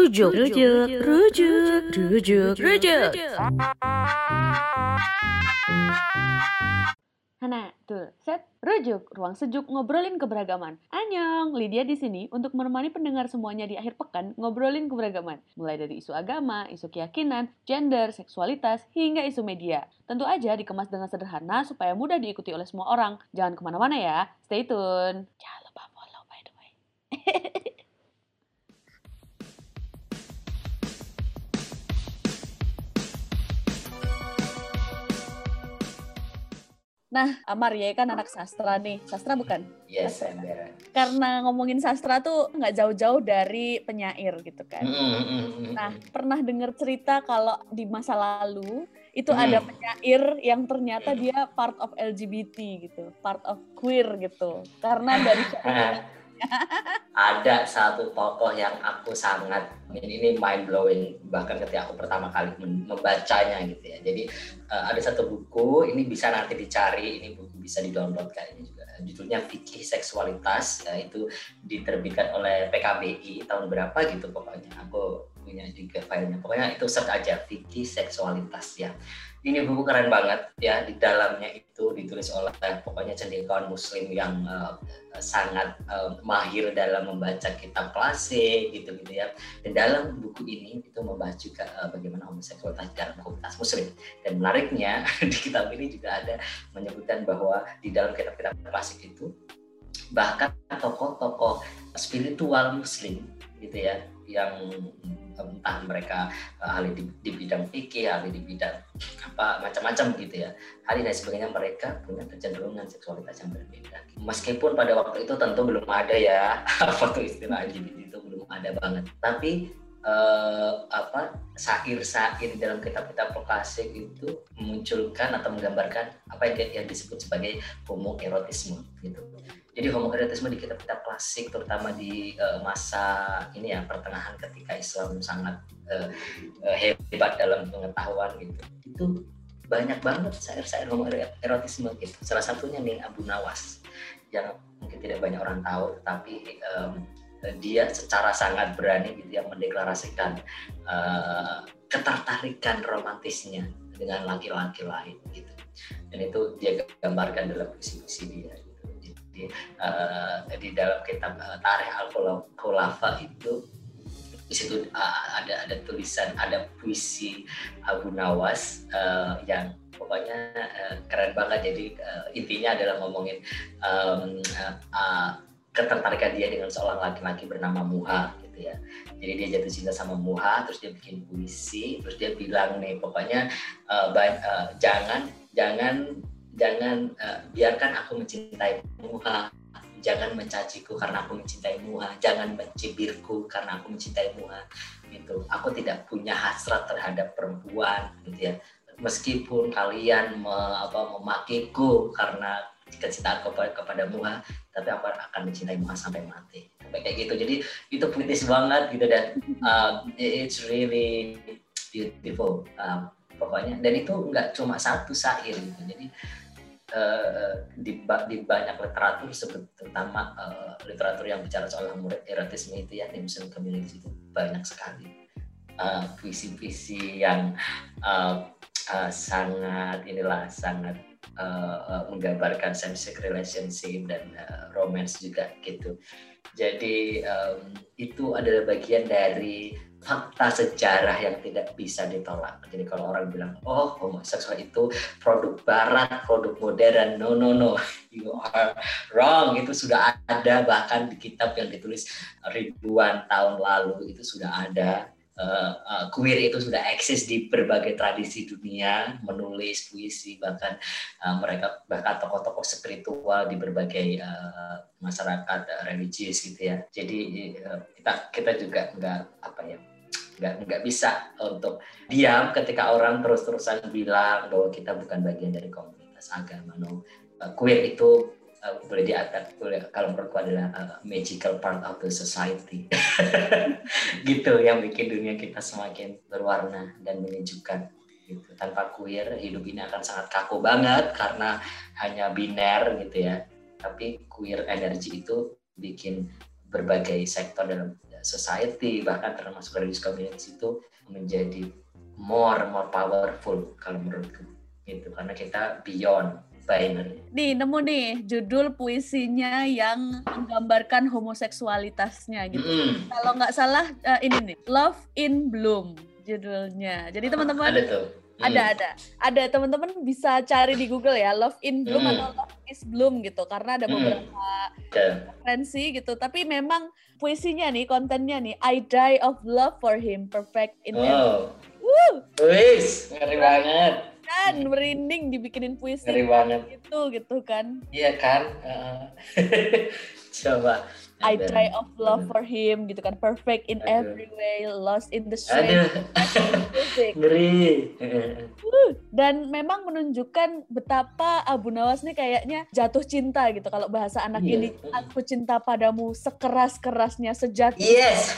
Rujuk, rujuk, rujuk, rujuk, rujuk. Hana, tuh, set, rujuk, ruang sejuk ngobrolin keberagaman. Anyong, Lydia di sini untuk menemani pendengar semuanya di akhir pekan ngobrolin keberagaman. Mulai dari isu agama, isu keyakinan, gender, seksualitas, hingga isu media. Tentu aja dikemas dengan sederhana supaya mudah diikuti oleh semua orang. Jangan ke mana-mana ya, stay tune. Jangan lupa follow by the way. Nah, Amar ya kan anak sastra nih. Sastra bukan? Yes, Embera. Karena ngomongin sastra tuh nggak jauh-jauh dari penyair gitu kan. Mm-mm. Nah, pernah dengar cerita kalau di masa lalu itu Hmm. ada penyair yang ternyata dia part of LGBT gitu, part of queer gitu. Karena dari ada satu tokoh yang aku sangat ini, ini mind blowing bahkan ketika aku pertama kali mem- membacanya gitu ya. Jadi eh, ada satu buku ini bisa nanti dicari ini buku bisa di download kayaknya juga. Judulnya Fikih Seksualitas ya, itu diterbitkan oleh PKBI tahun berapa gitu pokoknya. Aku punya juga filenya. Pokoknya itu search aja Fikih Seksualitas ya ini buku keren banget ya di dalamnya itu ditulis oleh pokoknya cendekiawan muslim yang eh, sangat eh, mahir dalam membaca kitab klasik gitu gitu ya. Dan dalam buku ini itu membahas juga eh, bagaimana homoseksualitas dalam komunitas muslim. Dan menariknya di kitab ini juga ada menyebutkan bahwa di dalam kitab-kitab klasik itu bahkan tokoh-tokoh spiritual muslim gitu ya yang entah mereka eh, ahli di, di bidang fikih, ahli di bidang apa macam-macam gitu ya. Ahli dan sebagainya mereka punya kecenderungan seksualitas yang berbeda. Meskipun pada waktu itu tentu belum ada ya tuh istilah LGBT itu belum ada banget. Tapi eh, apa syair-syair dalam kitab-kitab klasik itu memunculkan atau menggambarkan apa yang, yang disebut sebagai homoerotisme gitu. Jadi homoerotisme di kitab-kitab klasik terutama di eh, masa ini ya pertengahan ketika Islam sangat eh, hebat dalam pengetahuan gitu. Itu banyak banget syair-syair homoerotisme gitu. Salah satunya nih Abu Nawas yang mungkin tidak banyak orang tahu tapi em, dia secara sangat berani gitu yang mendeklarasikan eh, ketertarikan romantisnya dengan laki-laki lain gitu. Dan itu dia gambarkan dalam puisi-puisi dia. Eh, di dalam kitab uh, Tarikh Al-Khulafa itu di situ uh, ada ada tulisan ada puisi Abu Nawas uh, yang pokoknya uh, keren banget. Jadi uh, intinya adalah ngomongin um, uh, uh, ketertarikan dia dengan seorang laki-laki bernama Muha gitu ya. Jadi dia jatuh cinta sama Muha terus dia bikin puisi terus dia bilang nih pokoknya uh, uh, jangan jangan jangan uh, biarkan aku mencintai Muha jangan mencaciku karena aku mencintai Muha jangan mencibirku karena aku mencintai Muha gitu. Aku tidak punya hasrat terhadap perempuan gitu ya. Meskipun kalian me, apa, memakiku karena kecintaan kepada kepada Muha tapi aku akan mencintai Muha sampai mati. Sampai kayak gitu. Jadi itu puitis banget gitu. Dan uh, it's really beautiful uh, pokoknya. Dan itu nggak cuma satu syair gitu. Jadi uh, di, di banyak literatur terutama uh, literatur yang bicara soal erotisme itu ya di Muslim itu banyak sekali. Uh, puisi-puisi yang uh, uh, sangat inilah sangat uh, uh, menggambarkan same-sex relationship dan uh, romance juga gitu. Jadi um, itu adalah bagian dari fakta sejarah yang tidak bisa ditolak. Jadi kalau orang bilang, oh homoseksual itu produk barat, produk modern, no no no, you are wrong. Itu sudah ada bahkan di kitab yang ditulis ribuan tahun lalu itu sudah ada. Uh, uh, queer itu sudah eksis di berbagai tradisi dunia, menulis puisi bahkan uh, mereka bahkan tokoh-tokoh spiritual di berbagai uh, masyarakat uh, religius gitu ya. Jadi uh, kita kita juga nggak apa ya nggak nggak bisa untuk diam ketika orang terus-terusan bilang bahwa kita bukan bagian dari komunitas agama. No, uh, queer itu uh, boleh boleh kalau menurutku adalah uh, magical part of the society. gitu yang bikin dunia kita semakin berwarna dan menyejukkan. Gitu. Tanpa queer hidup ini akan sangat kaku banget karena hanya biner gitu ya. Tapi queer energy itu bikin berbagai sektor dalam society bahkan termasuk religious communities itu menjadi more more powerful kalau menurutku gitu karena kita beyond binary. Nih nemu nih judul puisinya yang menggambarkan homoseksualitasnya gitu. Mm-mm. Kalau nggak salah eh, ini nih Love in Bloom judulnya. Jadi teman-teman Mm. ada ada ada teman-teman bisa cari di Google ya Love in Bloom Hmm. atau Love is Bloom gitu karena ada Hmm. beberapa referensi gitu. Tapi memang puisinya nih kontennya nih I die of love for him perfect in every Oh. Woo! Wis, ngeri banget. Kan merinding dibikinin puisi Ngeri banget. gitu gitu kan. Iya kan? Heeh. Coba. I Ada. try of love for him gitu kan perfect in Aduh. every way lost in the music ngeri. Uh, dan memang menunjukkan betapa Abu Nawas nih kayaknya jatuh cinta gitu kalau bahasa anak Iya. ini aku cinta padamu sekeras kerasnya sejati Yes.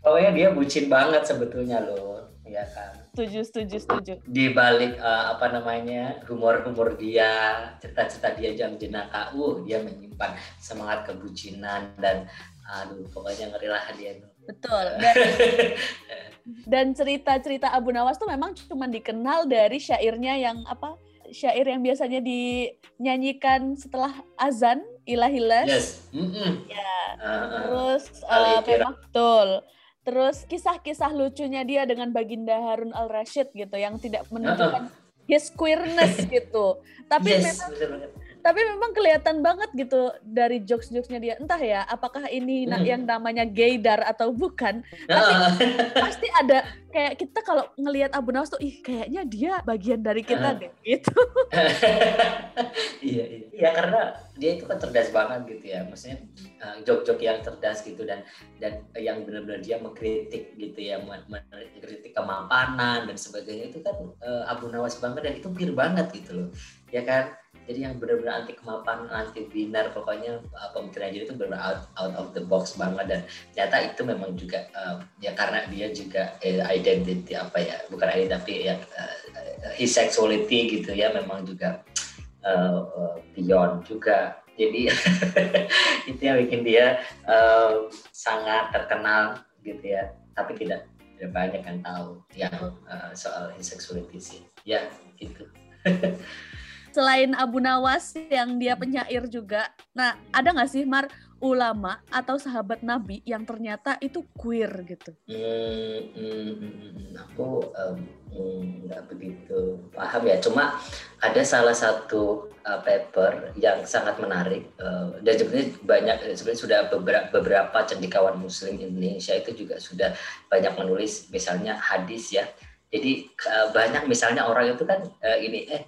Pokoknya dia bucin banget sebetulnya loh, ya kan. setuju setuju setuju Di balik eh, apa namanya humor-humor dia, cerita-cerita dia jam jenaka, uh dia menyimpan semangat kebucinan dan aduh pokoknya ngeri lah dia tuh. betul dan, dan cerita-cerita Abu Nawas tuh memang cuma dikenal dari syairnya yang apa syair yang biasanya dinyanyikan setelah azan ilahilas yes. Mm-mm. ya Uh, uh. Terus uh, memang betul. Terus kisah-kisah lucunya dia dengan Baginda Harun Al Rashid gitu yang tidak menunjukkan his queerness gitu. Tapi yes, memang betul. Tapi memang kelihatan banget gitu dari jokes-jokesnya dia. Entah ya, apakah ini Hmm. yang namanya gaydar atau bukan? Heeh. Pasti ada kayak kita kalau ngelihat Abu Nawas tuh ih kayaknya dia bagian dari kita Ah. deh gitu. iya, iya. Ya karena dia itu kan cerdas banget gitu ya. Maksudnya uh, jok-jok yang cerdas gitu dan dan yang benar-benar dia mengkritik gitu ya, men- mengkritik kemapanan dan sebagainya itu kan uh, Abu Nawas banget dan itu pure banget gitu loh. Ya kan? Jadi yang benar-benar anti kemapanan, anti binar pokoknya uh, pemikiran dia itu benar out, out of the box banget dan ternyata itu memang juga uh, ya karena dia juga eh, identity apa ya, bukan identity tapi ya uh, his sexuality gitu ya memang juga uh, uh, beyond juga. Jadi itu yang bikin dia uh, sangat terkenal gitu ya. Tapi tidak tidak banyak yang tahu yang uh, soal his sexuality sih. Ya gitu. Selain Abu Nawas yang dia penyair juga. Nah, ada nggak sih Mar ulama atau sahabat Nabi yang ternyata itu queer gitu? Hmm, hmm, aku nggak begitu paham ya. Cuma ada salah satu uh, paper yang sangat menarik uh, dan sebenarnya banyak sebenarnya sudah beberapa, beberapa cendikawan Muslim Indonesia itu juga sudah banyak menulis misalnya hadis ya. Jadi banyak misalnya orang itu kan uh, ini eh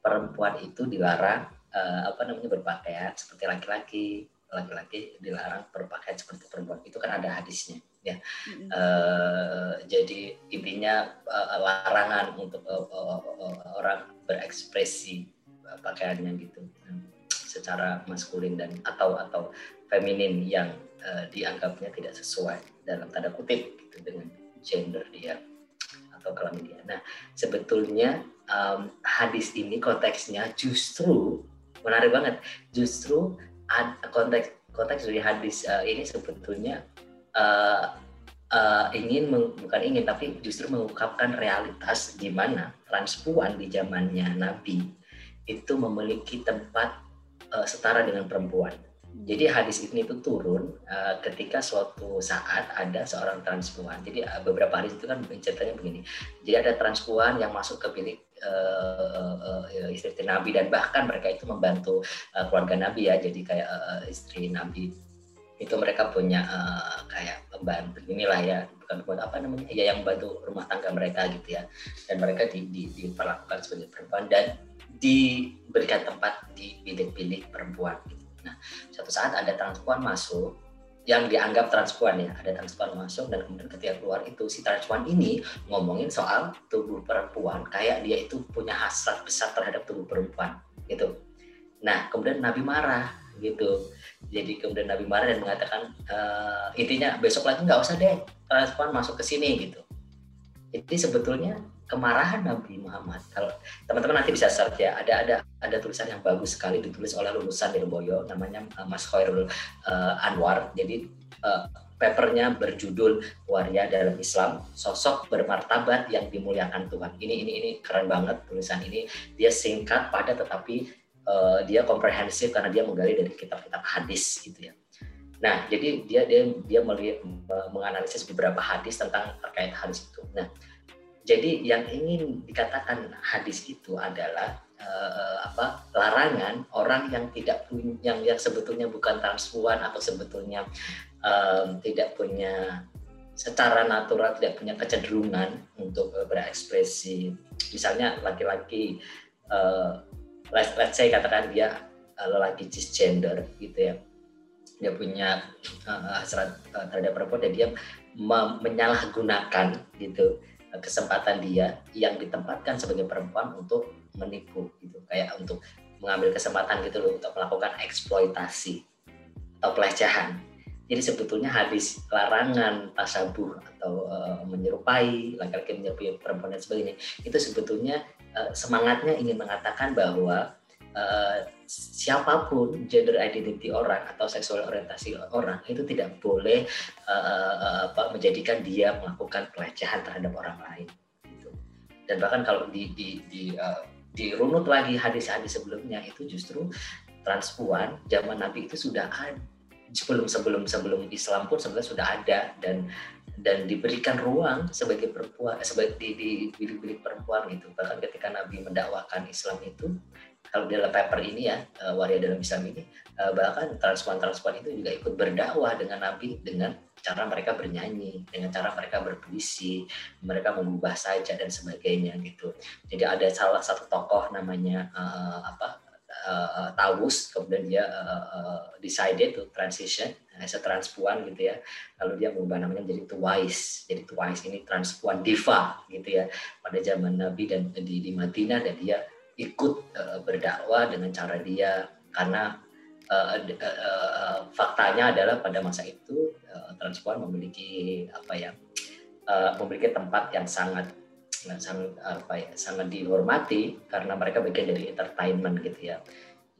perempuan itu dilarang uh, apa namanya berpakaian seperti laki-laki, laki-laki dilarang berpakaian seperti perempuan. Itu kan ada hadisnya. Eh, jadi intinya eh, larangan untuk eh, eh, eh, orang berekspresi eh, pakaiannya gitu eh, secara maskulin dan atau atau feminin yang eh, dianggapnya tidak sesuai dalam tanda kutip gitu dengan gender dia atau kelamin dia. Nah sebetulnya em, hadis ini konteksnya justru menarik banget. Justru ad- konteks konteks dari hadis eh, ini sebetulnya eh, eh, ingin meng- bukan ingin tapi justru mengungkapkan realitas di mana transpuan di zamannya Nabi itu memiliki tempat eh, setara dengan perempuan. Jadi hadis ini itu turun eh, ketika suatu saat ada seorang transpuan. Jadi eh, beberapa hadis itu kan ceritanya begini. Jadi ada transpuan yang masuk ke bilik eh, eh, eh, istri Nabi dan bahkan mereka itu membantu eh, keluarga Nabi ya. Jadi kayak eh, istri Nabi itu mereka punya eh, kayak pembantu inilah ya bukan pembantu apa namanya ya yang bantu rumah tangga mereka gitu ya dan mereka di, di, diperlakukan sebagai perempuan dan diberikan tempat di bilik-bilik perempuan gitu. Nah suatu saat ada transpuan masuk yang dianggap transpuan ya ada transpuan masuk dan kemudian ketika keluar itu si transpuan ini ngomongin soal tubuh perempuan kayak dia itu punya hasrat besar terhadap tubuh perempuan gitu. Nah kemudian Nabi marah gitu jadi kemudian Nabi marah dan mengatakan "Eh, intinya besok lagi nggak usah deh transpuan masuk ke sini gitu jadi sebetulnya kemarahan Nabi Muhammad kalau teman-teman nanti bisa search ya ada ada ada tulisan yang bagus sekali ditulis oleh lulusan Lirboyo namanya eh, Mas Khairul eh, Anwar jadi eh, papernya berjudul Waria dalam Islam, sosok bermartabat yang dimuliakan Tuhan. Ini ini ini keren banget tulisan ini. Dia singkat, padat, tetapi uh, dia komprehensif karena dia menggali dari kitab-kitab hadis gitu ya. Nah, jadi dia dia dia melihat, menganalisis beberapa hadis tentang terkait hadis itu. Nah, jadi yang ingin dikatakan hadis itu adalah uh, apa larangan orang yang tidak punya yang yang sebetulnya bukan transpuan atau sebetulnya um, tidak punya secara natural tidak punya kecenderungan untuk berekspresi. Misalnya laki-laki uh, let's, let's say katakan dia lelaki cisgender gitu ya. Dia punya uh, hasrat uh, terhadap perempuan dan dia menyalahgunakan gitu kesempatan dia yang ditempatkan sebagai perempuan untuk menipu gitu. Kayak untuk mengambil kesempatan gitu loh untuk melakukan eksploitasi atau pelecehan. Jadi sebetulnya hadis larangan tasabuh atau uh, menyerupai laki-laki menyerupai perempuan dan sebagainya itu sebetulnya uh, semangatnya ingin mengatakan bahwa uh, siapa pun gender identity orang atau seksual orientasi orang itu tidak boleh uh, uh, menjadikan dia melakukan pelecehan terhadap orang lain. Gitu. Dan bahkan kalau di, di, di uh, dirunut lagi hadis-hadis sebelumnya itu justru transpuan zaman Nabi itu sudah ada sebelum sebelum sebelum Islam pun sebenarnya sudah ada dan dan diberikan ruang sebagai perempuan sebagai di, di bilik-bilik perempuan gitu bahkan ketika Nabi mendakwakan Islam itu kalau dalam paper ini ya uh, waria dalam Islam ini uh, bahkan transpuan-transpuan itu juga ikut berdakwah dengan Nabi dengan cara mereka bernyanyi, dengan cara mereka berpuisi, mereka mengubah saja dan sebagainya gitu. Jadi ada salah satu tokoh namanya uh, apa uh, Taus, kemudian dia uh, uh, decided to transition as a transpuan gitu ya. Lalu dia mengubah namanya menjadi Twice. Jadi Twice ini transpuan diva gitu ya pada zaman Nabi dan di, di Madinah dan dia ikut uh, berdakwah dengan cara dia. Karena uh, uh, uh, faktanya adalah pada masa itu uh, transpuan memiliki apa ya uh, memiliki tempat yang sangat sangat apa ya sangat dihormati karena mereka bagian dari entertainment gitu ya.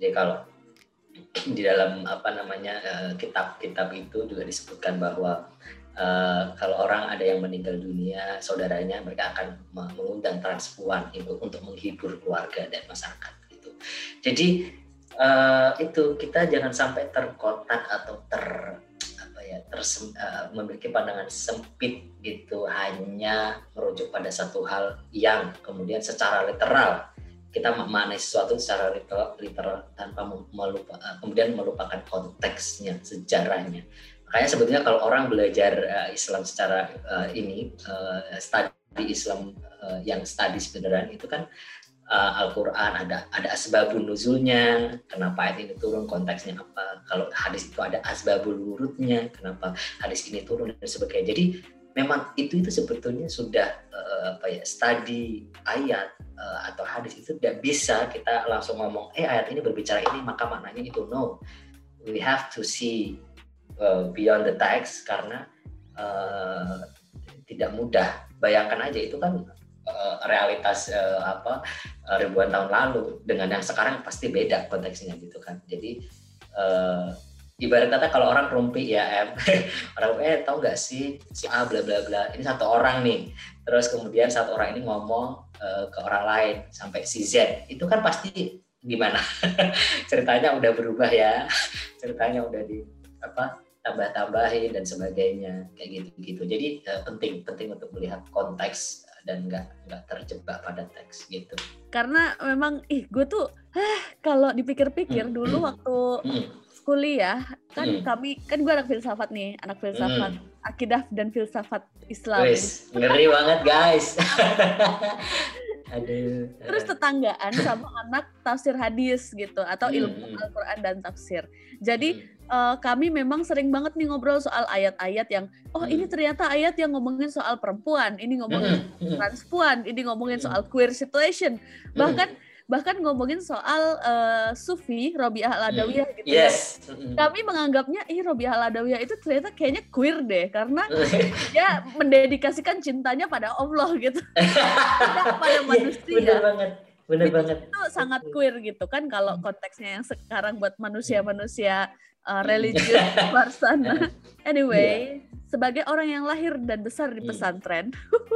Jadi kalau di dalam apa namanya kitab-kitab itu juga disebutkan bahwa Uh, kalau orang ada yang meninggal dunia, saudaranya mereka akan mengundang transpuan itu untuk menghibur keluarga dan masyarakat. Gitu. Jadi uh, itu kita jangan sampai terkotak atau ter apa ya tersem, uh, memiliki pandangan sempit gitu hanya merujuk pada satu hal yang kemudian secara literal kita memaknai sesuatu secara literal, literal tanpa melupa, kemudian melupakan konteksnya, sejarahnya. Makanya sebetulnya kalau orang belajar uh, Islam secara uh, ini uh, studi Islam uh, yang studi beneran itu kan uh, Al-Qur'an ada ada asbabun nuzulnya, kenapa ayat ini turun, konteksnya apa. Kalau hadis itu ada asbabul wurudnya, kenapa hadis ini turun dan sebagainya. Jadi memang itu itu sebetulnya sudah uh, apa ya studi ayat atau hadis itu tidak bisa kita langsung ngomong eh ayat ini berbicara ini maka maknanya itu no we have to see uh, beyond the text karena uh, tidak mudah. Bayangkan aja itu kan uh, realitas uh, apa ribuan tahun lalu. Dengan yang sekarang pasti beda konteksnya gitu kan. Jadi uh, ibarat kata kalau orang rumpi ya em orang eh tau nggak sih si A bla bla bla ini satu orang nih. Terus kemudian satu orang ini ngomong uh, ke orang lain sampai si Z. Itu kan pasti gimana? Ceritanya udah berubah ya. Ceritanya udah di apa tambah-tambahin dan sebagainya kayak gitu-gitu. Jadi uh, penting penting untuk melihat konteks dan nggak nggak terjebak pada teks gitu. Karena memang ih gue tuh eh kalau dipikir-pikir hmm. dulu hmm. waktu hmm. kuliah kan hmm. kami kan gue anak filsafat nih anak filsafat hmm. akidah dan filsafat Islam. Wis, ngeri banget guys. Aduh. Terus tetanggaan sama anak tafsir hadis gitu atau ilmu hmm. Al-Qur'an dan tafsir. Jadi hmm uh, kami memang sering banget nih ngobrol soal ayat-ayat yang oh ini hmm. ternyata ayat yang ngomongin soal perempuan, ini ngomongin hmm, hmm. transpuan, ini ngomongin soal queer situation. Bahkan bahkan ngomongin soal uh, Sufi Robiah Al-Adawiyah gitu ya. yes. ya. Kami menganggapnya ih Robiah Al-Adawiyah itu ternyata kayaknya queer deh karena dia mendedikasikan cintanya pada Allah gitu. Tidak pada iya, manusia. Benar banget benar banget itu sangat queer gitu kan kalau konteksnya yang sekarang buat manusia-manusia uh, religius luar sana. Anyway, sebagai orang yang lahir dan besar di Hmm. pesantren,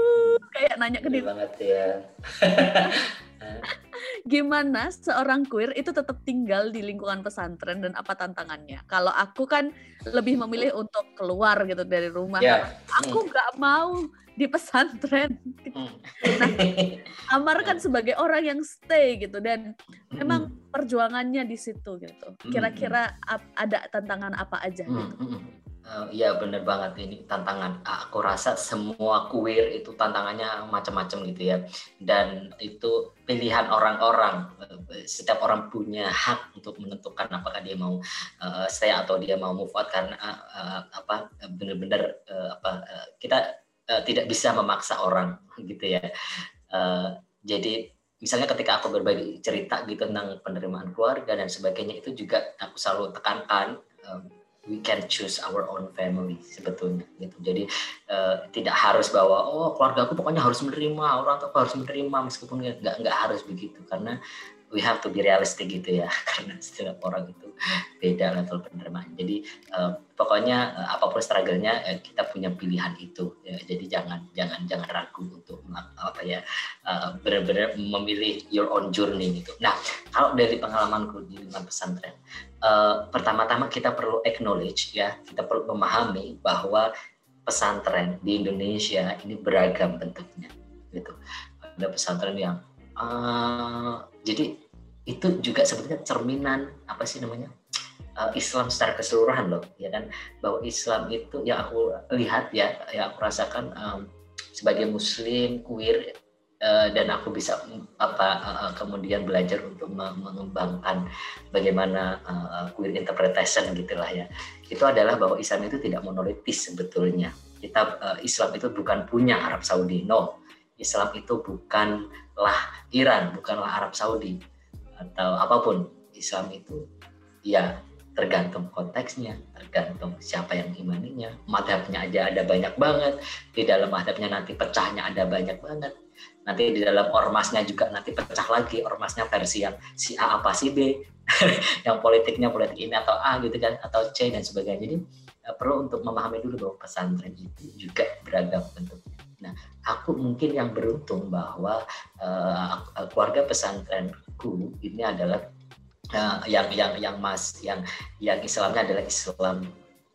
kayak nanya ke diri, banget ya. gimana seorang queer itu tetap tinggal di lingkungan pesantren dan apa tantangannya? Kalau aku kan lebih memilih untuk keluar gitu dari rumah. Ya. Aku nggak mau di pesantren. Hmm. Amar kan sebagai orang yang stay gitu dan Hmm. memang perjuangannya di situ gitu. Kira-kira ap- ada tantangan apa aja? Hmm, gitu? hmm, hmm. Eh, Iya bener banget ini tantangan. Aku rasa semua queer itu tantangannya macam-macam gitu ya. Dan itu pilihan orang-orang. Eh, Setiap orang punya hak untuk menentukan apakah dia mau eh, stay atau dia mau move out karena eh, apa bener-bener eh, apa eh, kita eh, tidak bisa memaksa orang gitu ya. Eh, Jadi misalnya ketika aku berbagi cerita gitu tentang penerimaan keluarga dan sebagainya itu juga aku selalu tekankan eh, we can choose our own family sebetulnya gitu. Jadi eh, tidak harus bahwa oh keluarga aku pokoknya harus menerima, orang tua harus menerima meskipun nggak nggak harus begitu karena we have to be realistic gitu ya karena setiap orang itu beda level penerimaan. Jadi eh, pokoknya eh, apa pun struggle-nya eh, kita punya pilihan itu. Ya, jadi jangan jangan jangan ragu untuk apa ya eh, benar-benar memilih your own journey gitu. Nah kalau dari pengalamanku di lingkungan pesantren eh, pertama-tama kita perlu acknowledge ya, kita perlu memahami bahwa pesantren di Indonesia ini beragam bentuknya, gitu. Ada pesantren yang eh, jadi itu juga sebetulnya cerminan apa sih namanya eh, Islam secara keseluruhan loh, ya kan? Bahwa Islam itu yang aku lihat ya, yang aku rasakan em, sebagai Muslim queer eh, dan aku bisa mm, apa eh, kemudian belajar untuk me- mengembangkan bagaimana uh, queer interpretation gitulah ya. Itu adalah bahwa Islam itu tidak monolitis sebetulnya. Kita Islam itu bukan punya Arab Saudi no. Islam itu bukanlah Iran bukanlah Arab Saudi atau apa pun Islam itu ya tergantung konteksnya tergantung siapa yang imaninya. Madhabnya aja ada banyak banget di dalam madhabnya nanti pecahnya ada banyak banget. Nanti di dalam ormasnya juga nanti pecah lagi ormasnya versi yang si A apa si B yang politiknya politik ini atau A gitu kan atau C dan sebagainya. Jadi eh, perlu untuk memahami dulu bahwa pesantren itu juga beragam bentuknya nah aku mungkin yang beruntung bahwa eh, keluarga pesantrenku ini adalah eh, yang yang yang mas yang yang Islamnya adalah Islam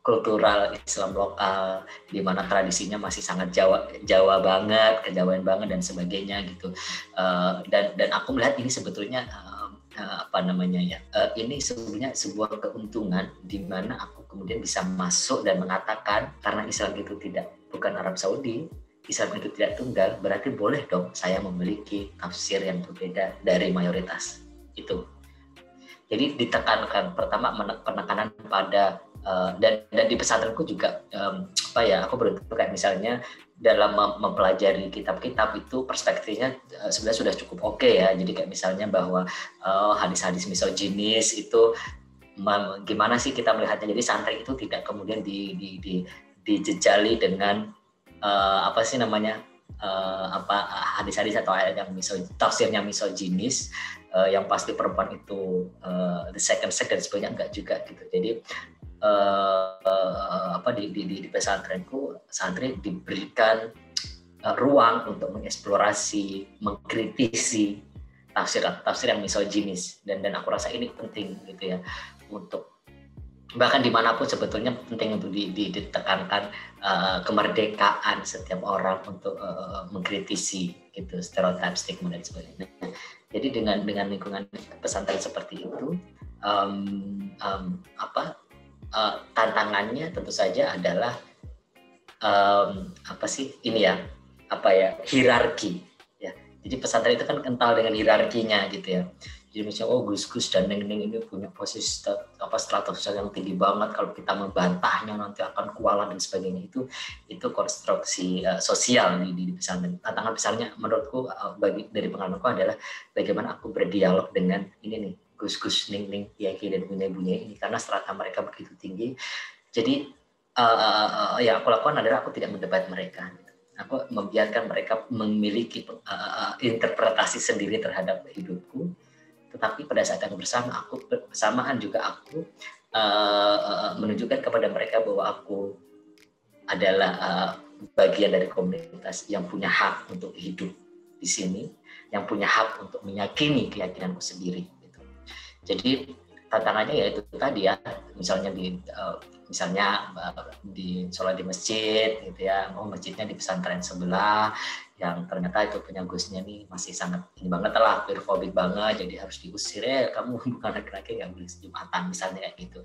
kultural Islam lokal di mana tradisinya masih sangat Jawa Jawa banget, kejawaan banget dan sebagainya gitu. Eh, dan dan aku melihat ini sebetulnya eh, apa namanya ya? eh, ini sebenarnya sebuah keuntungan di mana aku kemudian bisa masuk dan mengatakan karena Islam itu tidak bukan Arab Saudi, Islam itu tidak tunggal, berarti boleh dong saya memiliki tafsir yang berbeda dari mayoritas. Itu. Jadi ditekankan pertama penekanan pada Uh, dan dan di pesantrenku juga um, apa ya aku beruntung kayak misalnya dalam mem- mempelajari kitab-kitab itu perspektifnya uh, sebenarnya sudah cukup oke ya jadi kayak misalnya bahwa uh, hadis-hadis misoginis itu gimana sih kita melihatnya jadi santri itu tidak kemudian di, di, di, dijejali dengan uh, apa sih namanya uh, apa hadis-hadis atau ayat yang miso tafsirnya misoginis uh, yang pasti perempuan itu uh, the second sex dan sebagainya enggak juga gitu. Jadi uh, uh, apa di, di, di, pesantrenku santri diberikan ruang untuk mengeksplorasi, mengkritisi tafsir tafsir yang misoginis. Dan dan aku rasa ini penting gitu ya untuk bahkan di mana pun sebetulnya penting untuk di, di, ditekankan uh, kemerdekaan setiap orang untuk uh, mengkritisi gitu stereotip stigma dan sebagainya. Jadi dengan dengan lingkungan pesantren seperti itu um, um, apa uh, tantangannya tentu saja adalah um, apa sih ini ya apa ya hierarki ya jadi pesantren itu kan kental dengan hierarkinya gitu ya jadi misalnya oh Gus Gus dan Neng Neng ini punya posisi apa status yang tinggi banget kalau kita membantahnya nanti akan kualat dan sebagainya itu itu konstruksi uh, sosial di, di, pesantren tantangan besarnya menurutku uh, bagi dari pengalamanku adalah bagaimana aku berdialog dengan ini nih Gus Gus Ning Ning Kiai dan Bunya Bunya ini karena strata mereka begitu tinggi. Jadi uh, uh, uh, ya aku lakukan adalah aku tidak mendebat mereka. Aku membiarkan mereka memiliki uh, interpretasi sendiri terhadap hidupku. Tetapi pada saat yang bersama aku bersamaan juga aku uh, uh, menunjukkan kepada mereka bahwa aku adalah uh, bagian dari komunitas yang punya hak untuk hidup di sini, yang punya hak untuk meyakini keyakinanku sendiri. Gitu. Jadi tantangannya ya itu tadi ya, misalnya di uh, misalnya di sholat di masjid gitu ya, oh masjidnya di pesantren sebelah, yang ternyata itu punya Gusnya nih masih sangat ini banget lah queerphobic banget jadi harus diusir. Ya kamu bukan laki-laki nggak boleh jumatan misalnya kayak gitu.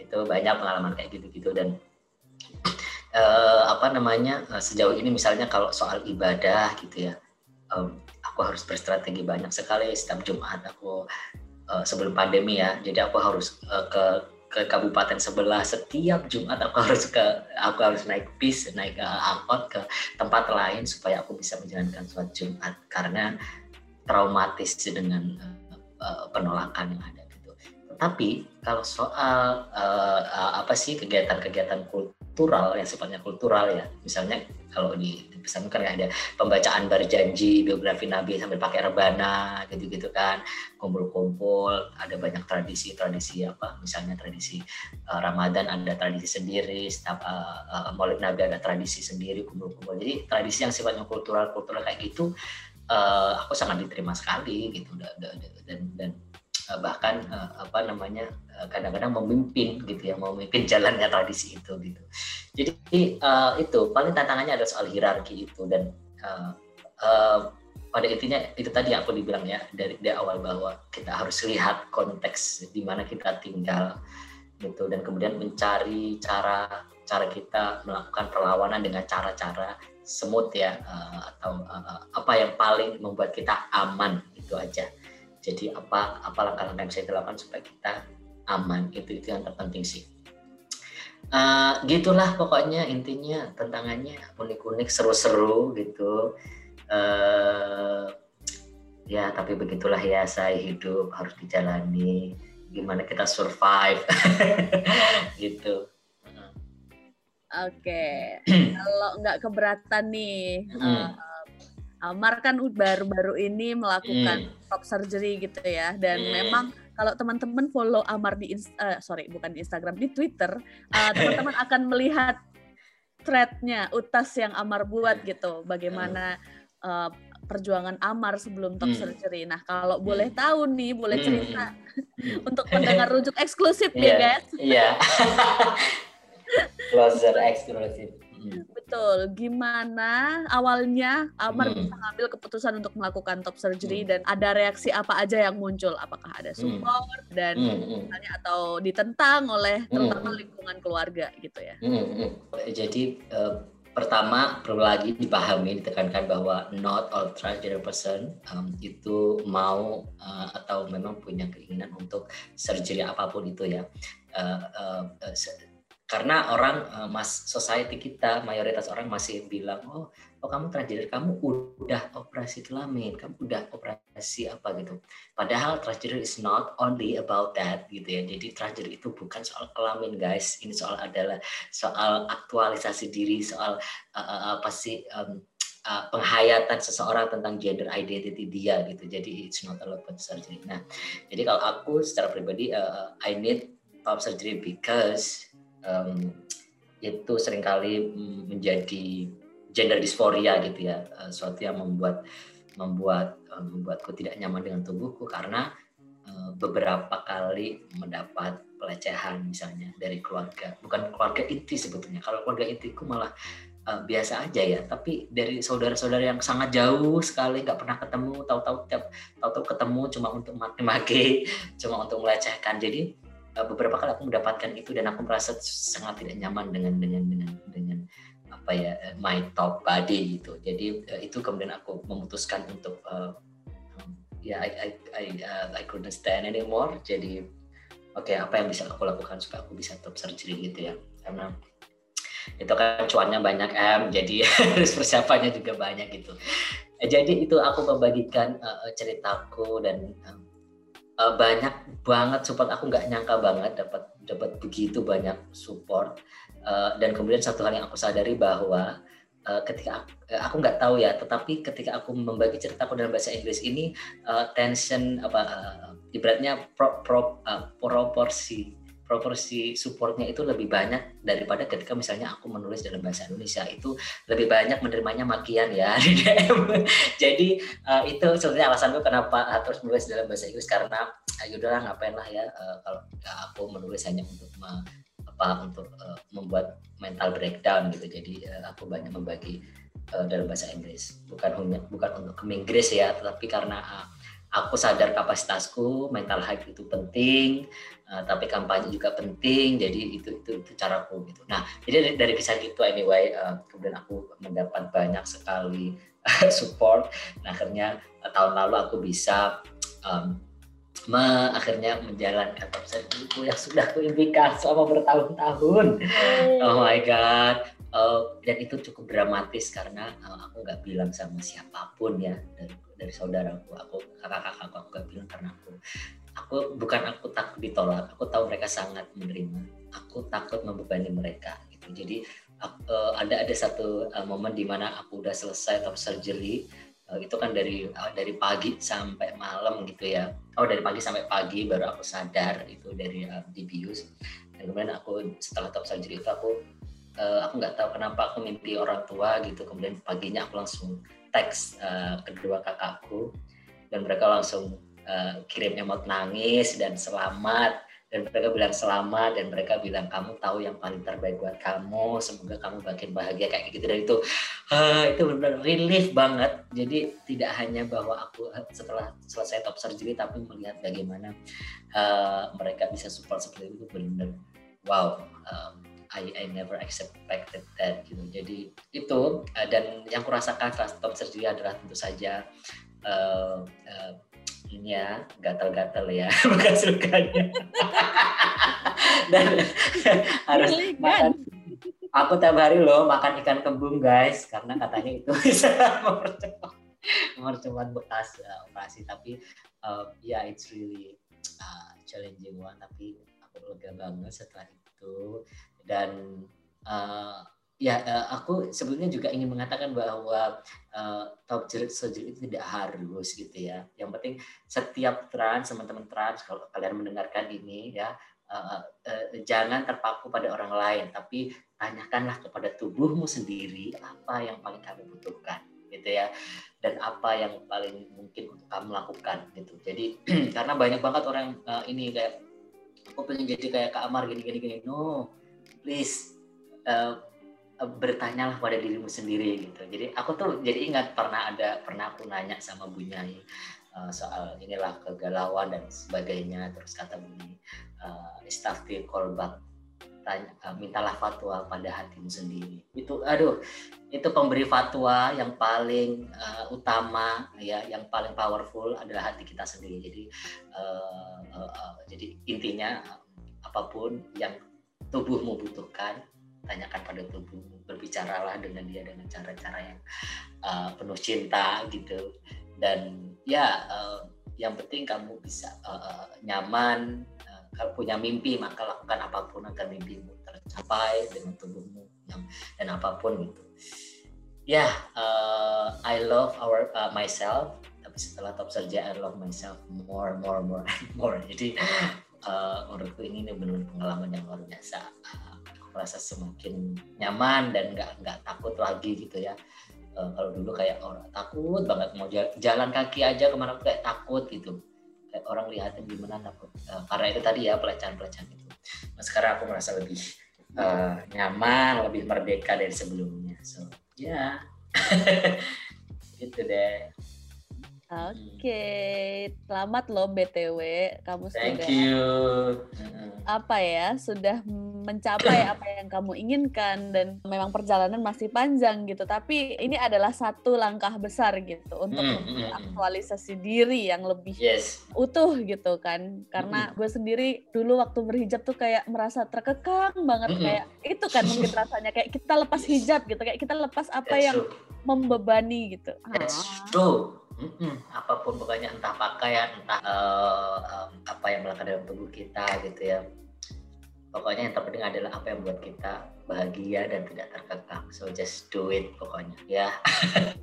Itu banyak pengalaman kayak gitu-gitu. Dan uh, apa namanya uh, sejauh ini misalnya kalau soal ibadah gitu ya um, aku harus berstrategi banyak sekali. Setiap Jumat aku uh, sebelum pandemi ya jadi aku harus uh, ke ke kabupaten sebelah setiap Jumat aku harus ke aku harus naik bis naik ke angkot ke tempat lain supaya aku bisa menjalankan sholat Jumat karena traumatis dengan uh, penolakan yang ada gitu. Tapi kalau soal uh, uh, apa sih kegiatan-kegiatan kultural yang sifatnya kultural ya, misalnya kalau di, di pesan kan ada pembacaan berjanji biografi Nabi sambil pakai rebana gitu-gitu kan. Kumpul-kumpul ada banyak tradisi-tradisi apa misalnya tradisi uh, Ramadan ada tradisi sendiri setiap uh, uh, Maulid Nabi ada tradisi sendiri kumpul-kumpul. Jadi tradisi yang sifatnya kultural-kultural kayak gitu uh, aku sangat diterima sekali gitu. Dan dan, dan bahkan uh, apa namanya kadang-kadang memimpin gitu ya memimpin jalannya tradisi itu gitu. Jadi uh, itu paling tantangannya adalah soal hierarki itu dan uh, uh, pada intinya itu tadi aku dibilang ya dari, dari awal bahwa kita harus lihat konteks di mana kita tinggal gitu dan kemudian mencari cara cara kita melakukan perlawanan dengan cara-cara semut ya uh, atau uh, apa yang paling membuat kita aman itu aja jadi apa apa langkah-langkah yang bisa dilakukan supaya kita aman? Itu itu yang terpenting sih. Uh, gitulah pokoknya intinya tantangannya unik-unik seru-seru gitu. Uh, ya tapi begitulah ya saya hidup harus dijalani. Gimana kita survive? Gitu. Oke. Okay. kalau nggak keberatan nih uh, Amar kan baru-baru ini melakukan hmm. top surgery gitu ya dan hmm. memang kalau teman-teman follow Amar di uh, sorry bukan di Instagram di Twitter uh, teman-teman akan melihat threadnya utas yang Amar buat gitu bagaimana uh, perjuangan Amar sebelum top hmm. surgery. Nah kalau boleh tahu nih boleh cerita untuk pendengar rujuk eksklusif yeah. guys. Iya. Yeah. Closer eksklusif. Hmm. Betul. Gimana awalnya Amar hmm. bisa ngambil keputusan untuk melakukan top surgery hmm. dan ada reaksi apa aja yang muncul? Apakah ada hmm. support hmm. dan hmm. misalnya atau ditentang oleh hmm. terutama lingkungan keluarga gitu ya? Hmm. hmm. Jadi uh, pertama perlu lagi dipahami ditekankan bahwa not all transgender person um, itu mau uh, atau memang punya keinginan untuk surgery apa pun itu ya. Uh, uh, uh, karena orang uh, mas society kita mayoritas orang masih bilang oh oh kamu transgender kamu udah operasi kelamin kamu udah operasi apa gitu. Padahal transgender is not only about that gitu ya. Jadi transgender itu bukan soal kelamin guys. Ini soal adalah soal aktualisasi diri soal uh, apa sih um, uh, penghayatan seseorang tentang gender identity dia gitu. Jadi it's not all about surgery. Nah jadi kalau aku secara pribadi uh, I need top surgery because um, itu sering kali menjadi gender dysphoria gitu ya, uh, suatu yang membuat membuat uh, membuatku tidak nyaman dengan tubuhku karena uh, beberapa kali mendapat pelecehan misalnya dari keluarga, bukan keluarga inti sebetulnya. Kalau keluarga intiku malah biasa aja ya, tapi dari saudara-saudara yang sangat jauh sekali nggak pernah ketemu, tahu-tahu tiap tahu-tahu ketemu cuma untuk maki-maki, cuma untuk melecehkan. Jadi Eh, beberapa kali aku mendapatkan itu dan aku merasa sangat tidak nyaman dengan dengan dengan dengan apa ya eh, my top body gitu. Jadi uh, itu kemudian aku memutuskan untuk uh, ya I I I, uh, I couldn't stand anymore. Jadi oke okay, apa yang bisa aku lakukan supaya aku bisa top surgery gitu ya. Karena itu kan cuannya banyak M, jadi harus persiapannya juga banyak gitu. Jadi itu aku membagikan uh, ceritaku dan um, uh, banyak banget support. Aku nggak nyangka banget dapat dapat begitu banyak support. Uh, dan kemudian satu hal yang aku sadari bahwa uh, ketika aku, aku nggak tahu ya tetapi ketika aku membagi ceritaku dalam bahasa Inggris ini uh, tension apa uh, ibaratnya pro, pro, uh, proporsi proporsi supportnya itu lebih banyak daripada ketika misalnya aku menulis dalam bahasa Indonesia itu lebih banyak menerimanya makian ya di DM. Jadi uh, itu sebenarnya alasanku kenapa harus menulis dalam bahasa Inggris karena ayo ah, udahlah ngapain lah ya uh, kalau ya aku menulis hanya untuk me, apa untuk uh, membuat mental breakdown gitu. Jadi uh, aku banyak membagi uh, dalam bahasa Inggris bukan hanya bukan untuk ke Inggris ya, tetapi karena uh, aku sadar kapasitasku mental health itu penting uh, tapi kampanye juga penting jadi itu itu, itu caraku gitu. Nah jadi dari, dari kisah gitu anyway uh, kemudian aku mendapat banyak sekali support. Nah akhirnya uh, tahun lalu aku bisa um, me, akhirnya menjalankan itu yang sudah kuimpikan selama bertahun-tahun. Oh my god. Uh, dan itu cukup dramatis karena uh, aku nggak bilang sama siapa pun ya dari dari saudaraku. Aku kakak-kakakku aku gak bilang karena aku aku bukan aku takut ditolak. Aku tahu mereka sangat menerima. Aku takut membebani mereka gitu. Jadi aku, uh, ada ada satu uh, momen di mana aku udah selesai top surgery uh, itu kan dari uh, dari pagi sampai malam gitu ya. Oh dari pagi sampai pagi baru aku sadar itu dari uh, dibius. Dan kemudian aku setelah top surgery itu aku uh, aku nggak tahu kenapa aku mimpi orang tua gitu. Kemudian paginya aku langsung teks uh, kedua kakakku. Dan mereka langsung uh, kirim emot nangis dan selamat. Dan mereka bilang selamat dan mereka bilang kamu tahu yang paling terbaik buat kamu. Semoga kamu makin bahagia kayak gitu. Dan itu uh, itu benar relief banget. Jadi tidak hanya bahwa aku setelah selesai top surgery tapi melihat bagaimana uh, mereka bisa support seperti itu benar wow um, I, I never expected that gitu. Jadi itu uh, dan yang kurasakan top surgery adalah tentu saja uh, uh, ini ya gatal-gatal ya bekas lukanya dan harus makan. aku tiap hari loh makan ikan kembung guys karena katanya itu bisa mempercepat mempercepat bekas uh, operasi. Tapi uh, ya yeah, it's really uh, challenging one. Tapi aku lega banget setelah itu dan uh, ya uh, aku sebelumnya juga ingin mengatakan bahwa uh, top surgery itu tidak harus gitu ya. Yang penting setiap trans teman-teman trans kalau kalian mendengarkan ini ya uh, uh, jangan terpaku pada orang lain tapi tanyakanlah kepada tubuhmu sendiri apa yang paling kamu butuhkan gitu ya. Dan apa yang paling mungkin untuk kamu lakukan gitu. Jadi karena banyak banget orang uh, ini kayak aku pengen jadi kayak Kak Amar gini gini gini. No please uh, bertanyalah pada dirimu sendiri gitu. Jadi aku tuh jadi ingat pernah ada pernah aku nanya sama Bu Nyai uh, soal inilah kegalauan dan sebagainya. Terus kata bunyi uh, istafti kolbak tanya, uh, mintalah fatwa pada hatimu sendiri. Itu aduh itu pemberi fatwa yang paling uh, utama ya yang paling powerful adalah hati kita sendiri. Jadi uh, uh, uh, jadi intinya apa pun yang tubuhmu butuhkan tanyakan pada tubuhmu berbicaralah dengan dia dengan cara-cara yang uh, penuh cinta gitu. Dan ya uh, yang penting kamu bisa uh, nyaman uh, kalau punya mimpi maka lakukan apa pun agar mimpimu tercapai dengan tubuhmu dan apa pun gitu. Ya yeah, uh, I love our uh, myself tapi setelah top surgery I love myself more more more more. Jadi uh, menurutku ini benar pengalaman yang luar biasa. Uh, aku merasa semakin nyaman dan nggak nggak takut lagi gitu ya. Uh, kalau dulu kayak orang takut banget mau jalan kaki aja ke mana kayak takut gitu. Kayak orang lihatin gimana takut. Uh, karena itu tadi ya pelecehan pelecehan itu. Nah, sekarang aku merasa lebih uh, nyaman lebih merdeka dari sebelumnya. So ya. Yeah. gitu deh Oke, selamat loh BTW kamu Thank sudah you. apa ya sudah mencapai apa yang kamu inginkan dan memang perjalanan masih panjang gitu. Tapi ini adalah satu langkah besar gitu untuk Mm, mm, mm. aktualisasi diri yang lebih Yes. utuh gitu kan. Karena gue sendiri dulu waktu berhijab tuh kayak merasa terkekang banget Mm-mm. kayak itu kan mungkin rasanya kayak kita lepas hijab gitu kayak kita lepas apa That's yang true. membebani gitu. That's Ah. true. Apa pun pokoknya entah pakaian, entah eh, em, apa yang melekat dalam tubuh kita gitu ya. Pokoknya yang terpenting adalah apa yang buat kita bahagia dan tidak terkekang. So just do it pokoknya ya.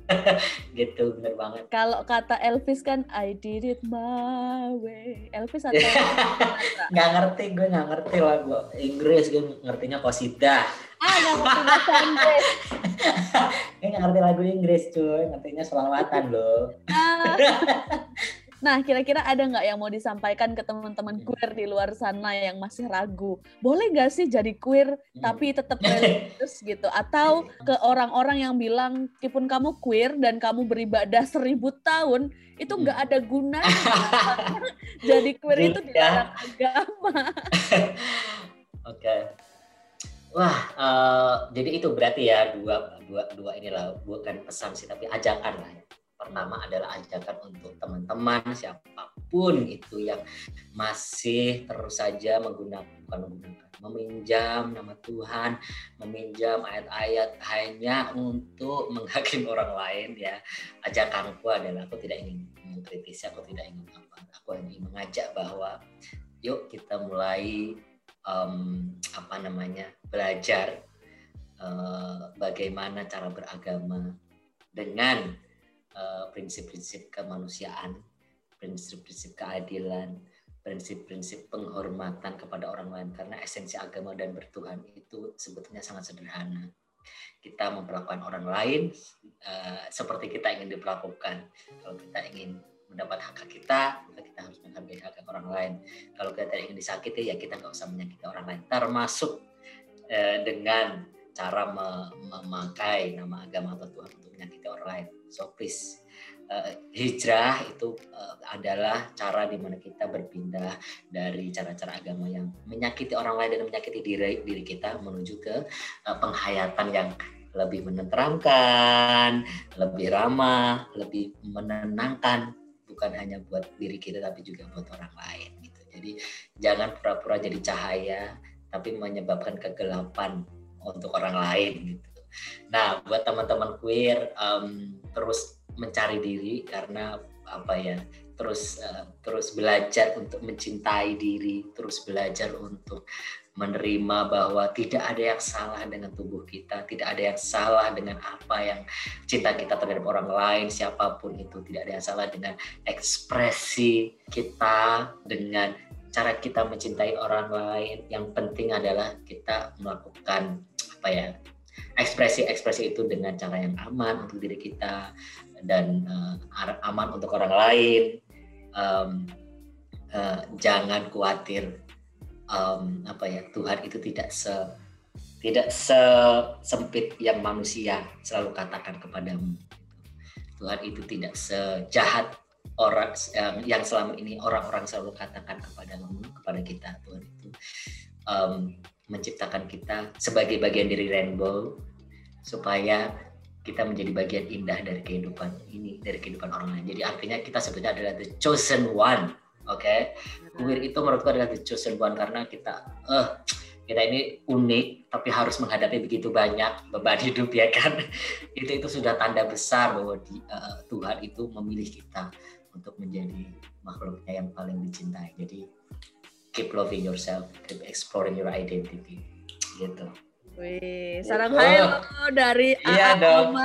gitu bener banget. Kalau kata Elvis kan I did it my way. Elvis atau nggak ngerti gue nggak ngerti lagu Inggris gue ngertinya kosida. Ah nggak ngerti bahasa Inggris. gue nggak ngerti lagu Inggris cuy, ngertinya selawatan loh. Ah. Nah, kira-kira ada nggak yang mau disampaikan ke teman-teman queer di luar sana yang masih ragu? Boleh nggak sih jadi queer Hmm. tapi tetap religius gitu? Atau ke orang-orang yang bilang, meskipun kamu queer dan kamu beribadah seribu tahun, itu Hmm. nggak ada gunanya. jadi queer itu Gitu ya. dilarang agama. Oke. Wah, eh, jadi itu berarti ya dua dua dua inilah bukan pesan sih tapi ajakan lah. ya. Pertama adalah ajakan untuk teman-teman siapa pun itu yang masih terus saja menggunakan meminjam nama Tuhan, meminjam ayat-ayat hanya untuk menghakimi orang lain ya. Ajakanku adalah aku tidak ingin mengkritisi, aku tidak ingin apa. Aku ingin mengajak bahwa yuk kita mulai em, apa namanya belajar eh, bagaimana cara beragama dengan prinsip-prinsip kemanusiaan, prinsip-prinsip keadilan, prinsip-prinsip penghormatan kepada orang lain karena esensi agama dan bertuhan itu sebetulnya sangat sederhana. Kita memperlakukan orang lain eh, seperti kita ingin diperlakukan. Kalau kita ingin mendapat hak kita, kita harus menghargai hak orang lain kalau kita ingin disakiti ya kita nggak usah menyakiti orang lain termasuk eh, dengan cara me- memakai nama agama atau Tuhan untuk menyakiti orang lain so please eh, hijrah itu eh, adalah cara di mana kita berpindah dari cara-cara agama yang menyakiti orang lain dan menyakiti diri diri kita menuju ke eh, penghayatan yang lebih menenteramkan, lebih ramah, lebih menenangkan bukan hanya buat diri kita tapi juga buat orang lain gitu. Jadi jangan pura-pura jadi cahaya tapi menyebabkan kegelapan untuk orang lain gitu. Nah, buat teman-teman queer em, terus mencari diri karena apa ya? Terus eh, terus belajar untuk mencintai diri, terus belajar untuk menerima bahwa tidak ada yang salah dengan tubuh kita, tidak ada yang salah dengan apa yang cinta kita terhadap orang lain, siapa pun itu, tidak ada yang salah dengan ekspresi kita, dengan cara kita mencintai orang lain. Yang penting adalah kita melakukan apa ya ekspresi-ekspresi itu dengan cara yang aman untuk diri kita dan uh, aman untuk orang lain. Um, uh, jangan khawatir um, apa ya Tuhan itu tidak se tidak sesempit yang manusia selalu katakan kepadamu. Tuhan itu tidak sejahat orang yang, yang selama ini orang-orang selalu katakan kepadamu kepada kita. Tuhan itu um, menciptakan kita sebagai bagian dari rainbow supaya kita menjadi bagian indah dari kehidupan ini, dari kehidupan orang lain. Jadi artinya kita sebetulnya adalah the chosen one Oke, okay? queer itu menurutku adalah the chosen one karena kita, eh, kita ini unik, tapi harus menghadapi begitu banyak beban hidup ya kan. itu itu sudah tanda besar bahwa di, uh, Tuhan itu memilih kita untuk menjadi makhluknya yang paling dicintai. Jadi keep loving yourself, keep exploring your identity, gitu. Wih, sarang hai lo dari iya dong.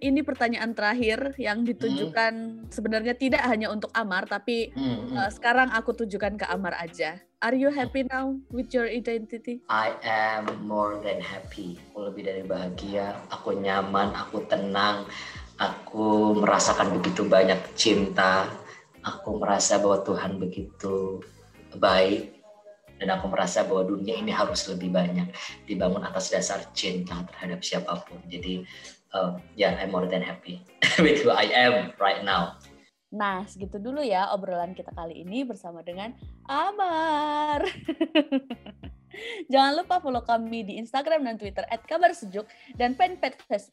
Ini pertanyaan terakhir yang ditujukan hmm. sebenarnya tidak hanya untuk Amar, tapi hmm. uh, sekarang aku tujukan ke Amar aja. Are you happy now with your identity? I am more than happy. Aku lebih dari bahagia. Aku nyaman, aku tenang. Aku merasakan begitu banyak cinta. Aku merasa bahwa Tuhan begitu baik dan aku merasa bahwa dunia ini harus lebih banyak dibangun atas dasar cinta terhadap siapa pun. Jadi uh, ya yeah, I'm more than happy with who I am right now. Nah, segitu dulu ya obrolan kita kali ini bersama dengan Amar. Jangan lupa follow kami di Instagram dan Twitter @kabarsejuk dan fanpage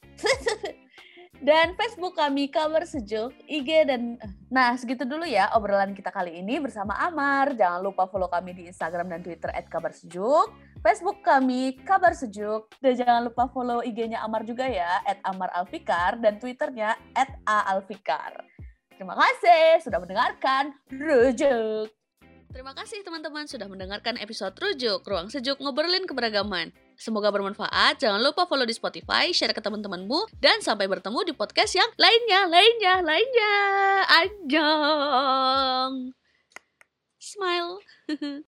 dan Facebook kami Kabar Sejuk, IG dan nah segitu dulu ya obrolan kita kali ini bersama Amar. Jangan lupa follow kami di Instagram dan Twitter @kabarsejuk, Facebook kami Kabar Sejuk dan jangan lupa follow IG-nya Amar juga ya @amaralfikar dan Twitternya @aalfikar. Terima kasih sudah mendengarkan Rujuk. Terima kasih teman-teman sudah mendengarkan episode Rujuk, Ruang Sejuk Ngobrolin Keberagaman. Semoga bermanfaat, jangan lupa follow di Spotify, share ke teman-temanmu, dan sampai bertemu di podcast yang lainnya, lainnya, lainnya. Anjong. Smile.